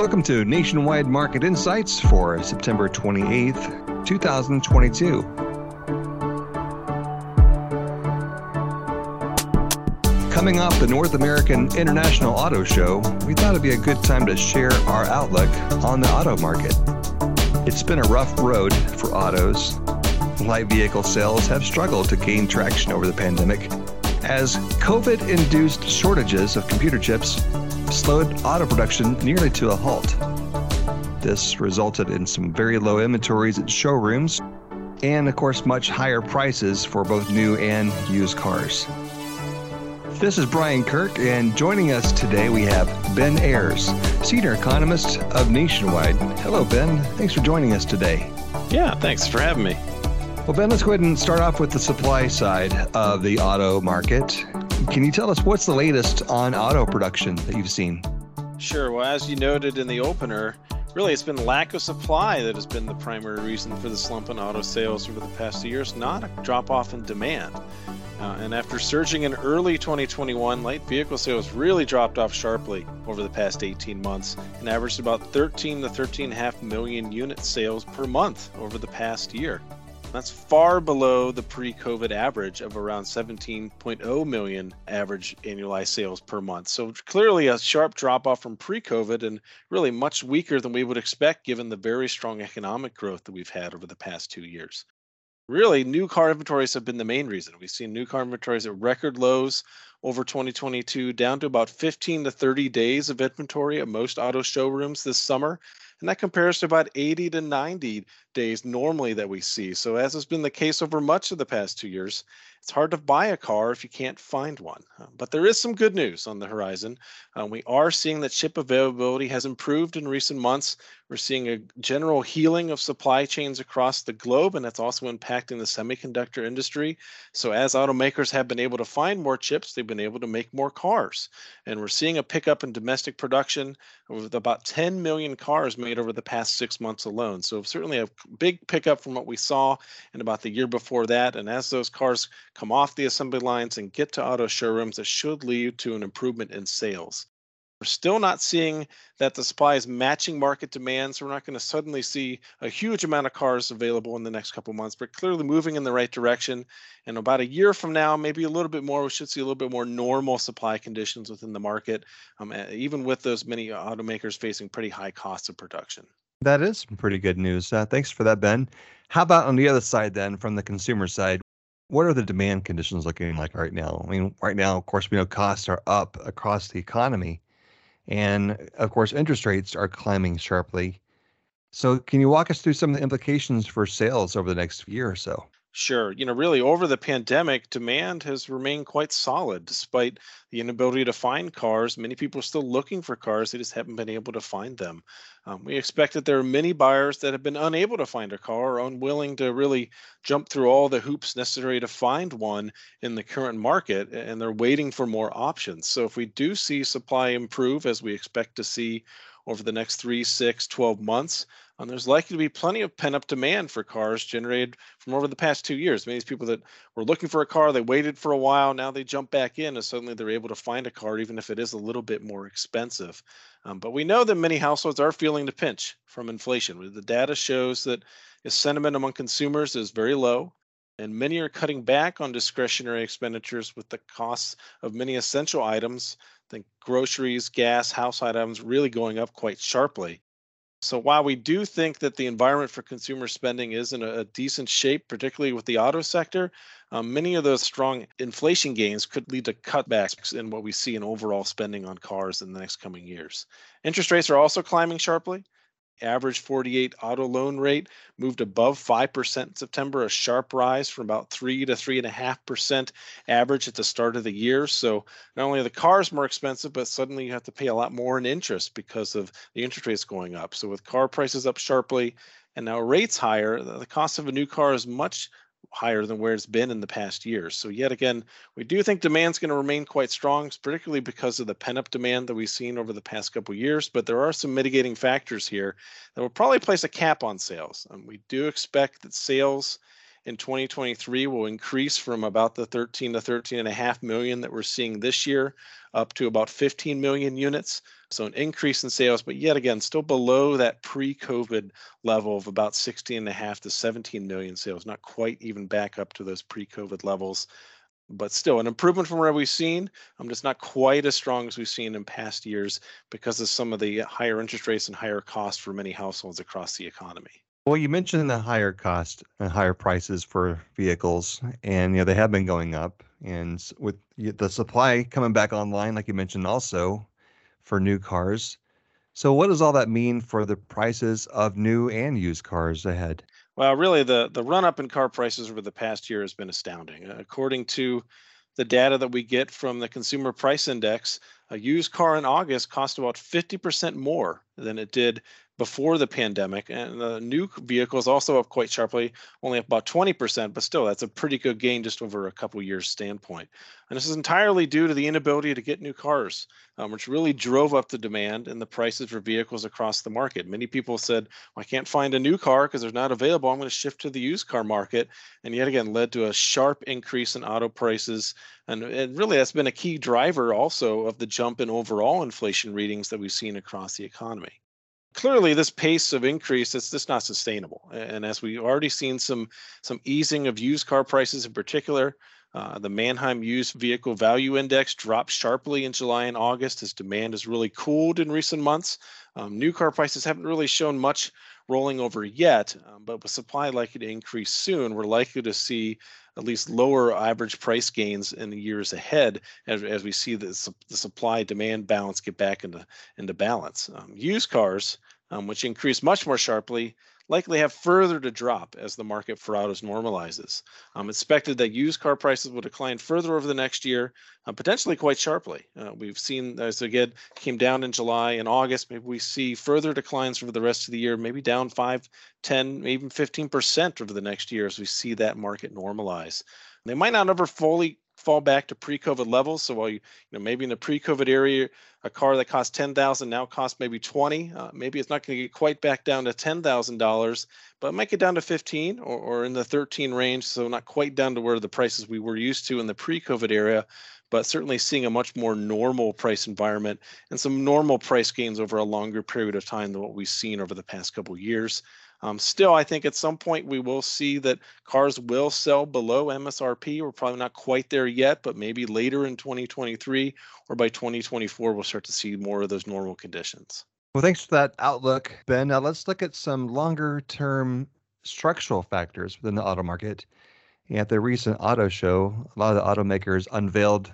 Welcome to Nationwide Market Insights for September 28th, 2022. Coming off the North American International Auto Show, we thought it'd be a good time to share our outlook on the auto market. It's been a rough road for autos. Light vehicle sales have struggled to gain traction over the pandemic as COVID induced shortages of computer chips slowed auto production nearly to a halt. This resulted in some very low inventories at showrooms and, of course, much higher prices for both new and used cars. This is Brian Kirk, and joining us today we have Ben Ayers, Senior Economist of Nationwide. Hello, Ben. Thanks for joining us today. Yeah, thanks for having me. Well, Ben, let's go ahead and start off with the supply side of the auto market. Can you tell us what's the latest on auto production that you've seen? Sure. Well, as you noted in the opener, really it's been lack of supply that has been the primary reason for the slump in auto sales over the past years, not a drop off in demand. Uh, and after surging in early 2021, light vehicle sales really dropped off sharply over the past 18 months and averaged about 13 to 13.5 million unit sales per month over the past year. That's far below the pre COVID average of around 17.0 million average annualized sales per month. So clearly a sharp drop off from pre COVID and really much weaker than we would expect given the very strong economic growth that we've had over the past two years. Really, new car inventories have been the main reason. We've seen new car inventories at record lows over 2022, down to about 15 to 30 days of inventory at most auto showrooms this summer and that compares to about 80 to 90 days normally that we see. So, as has been the case over much of the past two years, it's hard to buy a car if you can't find one. Uh, but there is some good news on the horizon. Uh, we are seeing that chip availability has improved in recent months. We're seeing a general healing of supply chains across the globe, and that's also impacting the semiconductor industry. So, as automakers have been able to find more chips, they've been able to make more cars. And we're seeing a pickup in domestic production with about 10 million cars made over the past six months alone. So, certainly a big pickup from what we saw in about the year before that. And as those cars come off the assembly lines and get to auto showrooms, it should lead to an improvement in sales. We're still not seeing that the supply is matching market demand, so we're not going to suddenly see a huge amount of cars available in the next couple months, but clearly moving in the right direction. And about a year from now, maybe a little bit more, we should see a little bit more normal supply conditions within the market, um, even with those many automakers facing pretty high costs of production. That is some pretty good news. Uh, thanks for that, Ben. How about on the other side, then, from the consumer side? What are the demand conditions looking like right now? I mean, right now, of course, we know costs are up across the economy. And of course, interest rates are climbing sharply. So, can you walk us through some of the implications for sales over the next year or so? Sure. You know, really over the pandemic, demand has remained quite solid despite the inability to find cars. Many people are still looking for cars, they just haven't been able to find them. Um, we expect that there are many buyers that have been unable to find a car or unwilling to really jump through all the hoops necessary to find one in the current market, and they're waiting for more options. So, if we do see supply improve as we expect to see over the next three, six, 12 months, um, there's likely to be plenty of pent up demand for cars generated from over the past two years. Many people that were looking for a car, they waited for a while, now they jump back in and suddenly they're able to find a car, even if it is a little bit more expensive. Um, but we know that many households are feeling the pinch from inflation. The data shows that sentiment among consumers is very low and many are cutting back on discretionary expenditures with the costs of many essential items, think groceries, gas, house items, really going up quite sharply. So while we do think that the environment for consumer spending is in a, decent shape, particularly with the auto sector, um, many of those strong inflation gains could lead to cutbacks in what we see in overall spending on cars in the next coming years. Interest rates are also climbing sharply average 48 auto loan rate moved above 5% in September, a sharp rise from about 3 to 3.5% average at the start of the year. So not only are the cars more expensive, but suddenly you have to pay a lot more in interest because of the interest rates going up. So with car prices up sharply and now rates higher, the cost of a new car is much higher than where it's been in the past years. So yet again, we do think demand's going to remain quite strong, particularly because of the pent-up demand that we've seen over the past couple years. But there are some mitigating factors here that will probably place a cap on sales. And we do expect that sales in 2023 will increase from about the 13 to 13 and a half million that we're seeing this year up to about 15 million units. So an increase in sales, but yet again, still below that pre-COVID level of about 16 and a half to 17 million sales, not quite even back up to those pre-COVID levels but still an improvement from where we've seen. I'm um, just not quite as strong as we've seen in past years because of some of the higher interest rates and higher costs for many households across the economy. Well, you mentioned the higher cost and higher prices for vehicles, and you know they have been going up. And with the supply coming back online, like you mentioned, also for new cars. So, what does all that mean for the prices of new and used cars ahead? Well, really, the the run up in car prices over the past year has been astounding. Uh, according to the data that we get from the Consumer Price Index, a used car in August cost about 50% more than it did before the pandemic. And the new vehicles also up quite sharply, only up about 20%, but still, that's a pretty good gain just over a couple years standpoint. And this is entirely due to the inability to get new cars, um, which really drove up the demand and the prices for vehicles across the market. Many people said, well, I can't find a new car because they're not available. I'm going to shift to the used car market. And yet again, led to a sharp increase in auto prices. And, and really, that's been a key driver also of the jump in overall inflation readings that we've seen across the economy clearly this pace of increase is just not sustainable and as we've already seen some some easing of used car prices in particular uh, the Manheim Used Vehicle Value Index dropped sharply in July and August as demand has really cooled in recent months. Um, new car prices haven't really shown much rolling over yet, um, but with supply likely to increase soon, we're likely to see at least lower average price gains in the years ahead as, as we see the, the supply demand balance get back into, into balance. Um, used cars, um, which increased much more sharply, likely have further to drop as the market for autos normalizes. Um, expected that used car prices will decline further over the next year, uh, potentially quite sharply. Uh, we've seen as again came down in July and August. Maybe we see further declines for the rest of the year, maybe down 5, 10, even 15% over the next year as we see that market normalize. They might not ever fully fall back to pre-COVID levels. So while you, you know, maybe in the pre-COVID area, a car that cost ten thousand now costs maybe twenty. Uh, maybe it's not going to get quite back down to ten thousand dollars, but it might get down to fifteen or, or in the thirteen range. So not quite down to where the prices we were used to in the pre-COVID area, but certainly seeing a much more normal price environment and some normal price gains over a longer period of time than what we've seen over the past couple years. Um, still, I think at some point we will see that cars will sell below MSRP. We're probably not quite there yet, but maybe later in 2023 or by 2024, we'll start to see more of those normal conditions. Well, thanks for that outlook, Ben. Now let's look at some longer term structural factors within the auto market. At the recent auto show, a lot of the automakers unveiled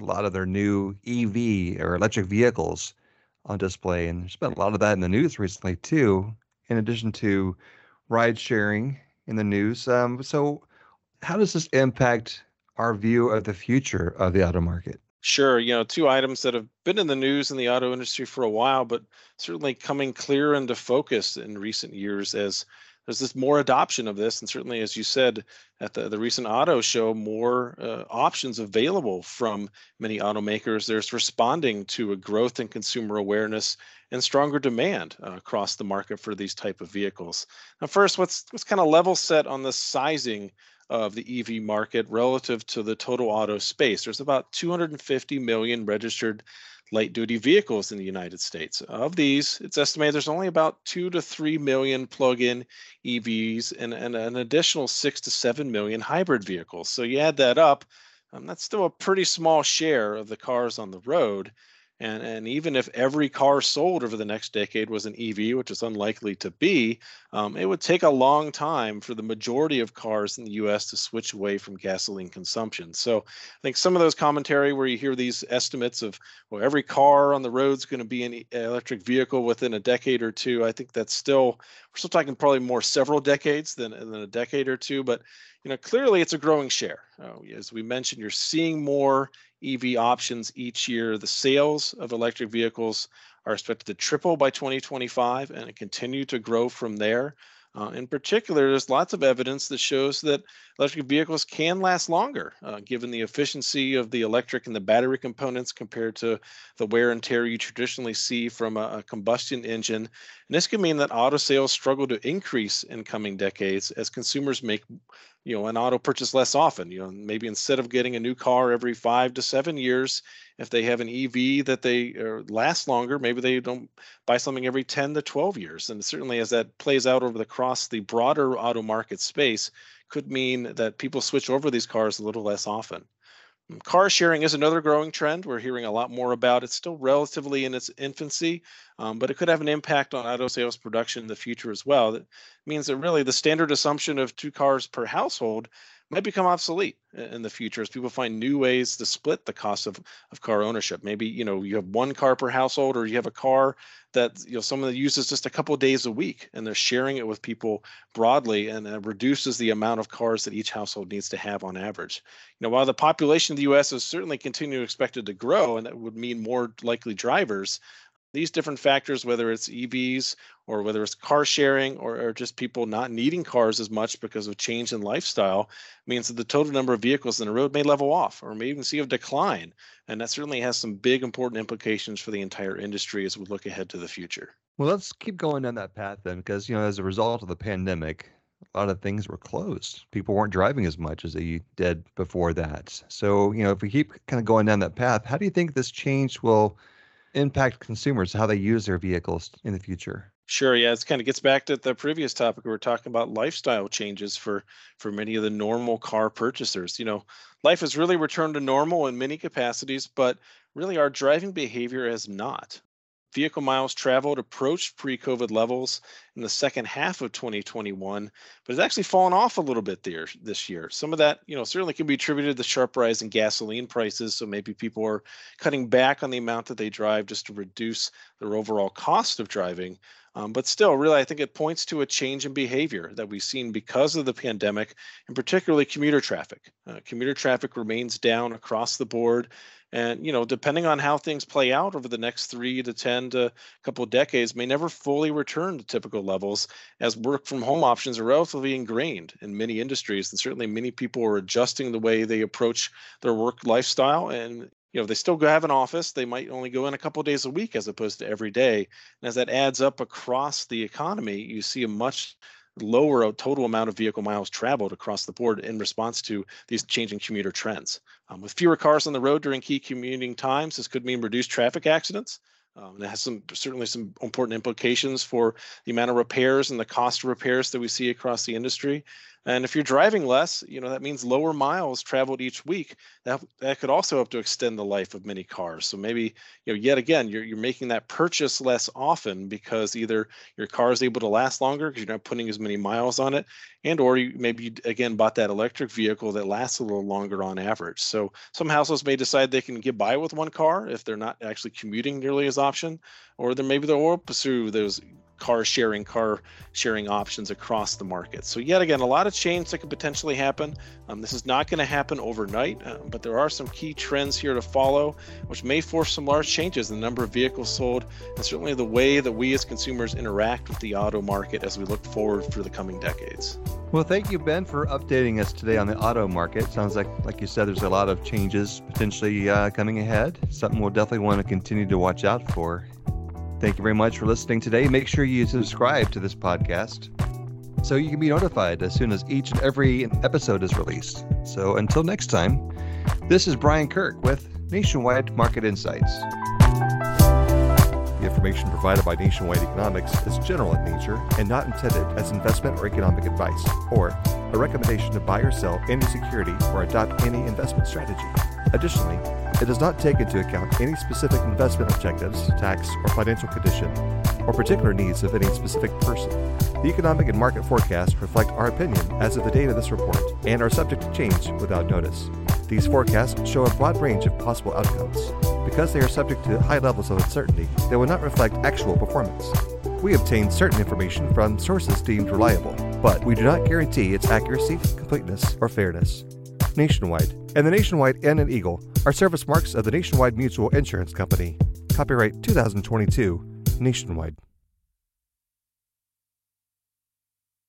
a lot of their new EV or electric vehicles on display. And there's been a lot of that in the news recently, too in addition to ride sharing in the news. Um, so, how does this impact our view of the future of the auto market? Sure. You know, two items that have been in the news in the auto industry for a while, but certainly coming clear into focus in recent years as there's this more adoption of this, and certainly, as you said at the, the recent auto show, more uh, options available from many automakers. There's responding to a growth in consumer awareness and stronger demand uh, across the market for these type of vehicles. Now, first, what's what's kind of level set on the sizing of the EV market relative to the total auto space? There's about 250 million registered light duty vehicles in the United States. Of these, it's estimated there's only about two to three million plug in EVs and, and an additional six to seven million hybrid vehicles. So you add that up, um, that's still a pretty small share of the cars on the road. And, and even if every car sold over the next decade was an EV, which is unlikely to be, um, it would take a long time for the majority of cars in the US to switch away from gasoline consumption. So I think some of those commentary where you hear these estimates of, well, every car on the road is going to be an electric vehicle within a decade or two, I think that's still, we're still talking probably more several decades than, than a decade or two. But you know, clearly it's a growing share. Uh, as we mentioned, you're seeing more EV options each year. The sales of electric vehicles are expected to triple by 2025 and continue to grow from there. Uh, in particular, there's lots of evidence that shows that electric vehicles can last longer, uh, given the efficiency of the electric and the battery components compared to the wear and tear you traditionally see from a, a combustion engine. And this could mean that auto sales struggle to increase in coming decades as consumers make you know an auto purchase less often you know maybe instead of getting a new car every five to seven years if they have an ev that they last longer maybe they don't buy something every 10 to 12 years. And certainly as that plays out over the across the broader auto market space could mean that people switch over these cars a little less often Car sharing is another growing trend. We're hearing a lot more about. It's still relatively in its infancy, um, but it could have an impact on auto sales production in the future as well. That means that really the standard assumption of two cars per household might become obsolete in the future as people find new ways to split the cost of, of car ownership. Maybe you know you have one car per household, or you have a car that you know someone uses just a couple days a week, and they're sharing it with people broadly, and it reduces the amount of cars that each household needs to have on average. You know, while the population of the U.S. is certainly continuing expected to grow, and that would mean more likely drivers, these different factors, whether it's EVs or whether it's car sharing or, or, just people not needing cars as much because of change in lifestyle, means that the total number of vehicles on the road may level off or may even see a decline. And that certainly has some big important implications for the entire industry as we look ahead to the future. Well, let's keep going down that path then, because, you know, as a result of the pandemic, a lot of things were closed. People weren't driving as much as they did before that. So, you know, if we keep kind of going down that path, how do you think this change will impact consumers, how they use their vehicles in the future? Sure. Yeah, it kind of gets back to the previous topic. We were talking about lifestyle changes for for many of the normal car purchasers. You know, life has really returned to normal in many capacities, but really our driving behavior has not. Vehicle miles traveled approached pre COVID levels in the second half of 2021, but it's actually fallen off a little bit there this year. Some of that, you know, certainly can be attributed to the sharp rise in gasoline prices. So maybe people are cutting back on the amount that they drive just to reduce their overall cost of driving. Um, but still, really, I think it points to a change in behavior that we've seen because of the pandemic, and particularly commuter traffic. Uh, commuter traffic remains down across the board. And, you know, depending on how things play out over the next three to 10 to a couple of decades, may never fully return to typical levels as work from home options are relatively ingrained in many industries. And certainly many people are adjusting the way they approach their work lifestyle. And, you know, they still have an office. They might only go in a couple days a week as opposed to every day. And as that adds up across the economy, you see a much lower total amount of vehicle miles traveled across the board in response to these changing commuter trends. Um, with fewer cars on the road during key commuting times, this could mean reduced traffic accidents. Um, and it has some certainly some important implications for the amount of repairs and the cost of repairs that we see across the industry. And if you're driving less, you know, that means lower miles traveled each week. That that could also help to extend the life of many cars. So maybe, you know, yet again, you're you're making that purchase less often because either your car is able to last longer because you're not putting as many miles on it, and or you maybe you, again bought that electric vehicle that lasts a little longer on average. So some households may decide they can get by with one car if they're not actually commuting nearly as often, or then maybe they'll pursue those car sharing, car sharing options across the market. So, yet again, a lot of change that could potentially happen. Um, this is not going to happen overnight, uh, but there are some key trends here to follow, which may force some large changes in the number of vehicles sold and certainly the way that we as consumers interact with the auto market as we look forward for the coming decades. Well, thank you, Ben, for updating us today on the auto market. Sounds like, like you said, there's a lot of changes potentially uh, coming ahead. Something we'll definitely want to continue to watch out for Thank you very much for listening today. Make sure you subscribe to this podcast so you can be notified as soon as each and every episode is released. So until next time, this is Brian Kirk with Nationwide Market Insights. The information provided by Nationwide Economics is general in nature and not intended as investment or economic advice or a recommendation to buy or sell any security or adopt any investment strategy. Additionally, it does not take into account any specific investment objectives, tax, or financial condition, or particular needs of any specific person. The economic and market forecasts reflect our opinion as of the date of this report and are subject to change without notice. These forecasts show a broad range of possible outcomes. Because they are subject to high levels of uncertainty, they will not reflect actual performance. We obtain certain information from sources deemed reliable, but we do not guarantee its accuracy, completeness, or fairness. Nationwide and the Nationwide N and Eagle are service marks of the Nationwide Mutual Insurance Company. Copyright 2022 Nationwide.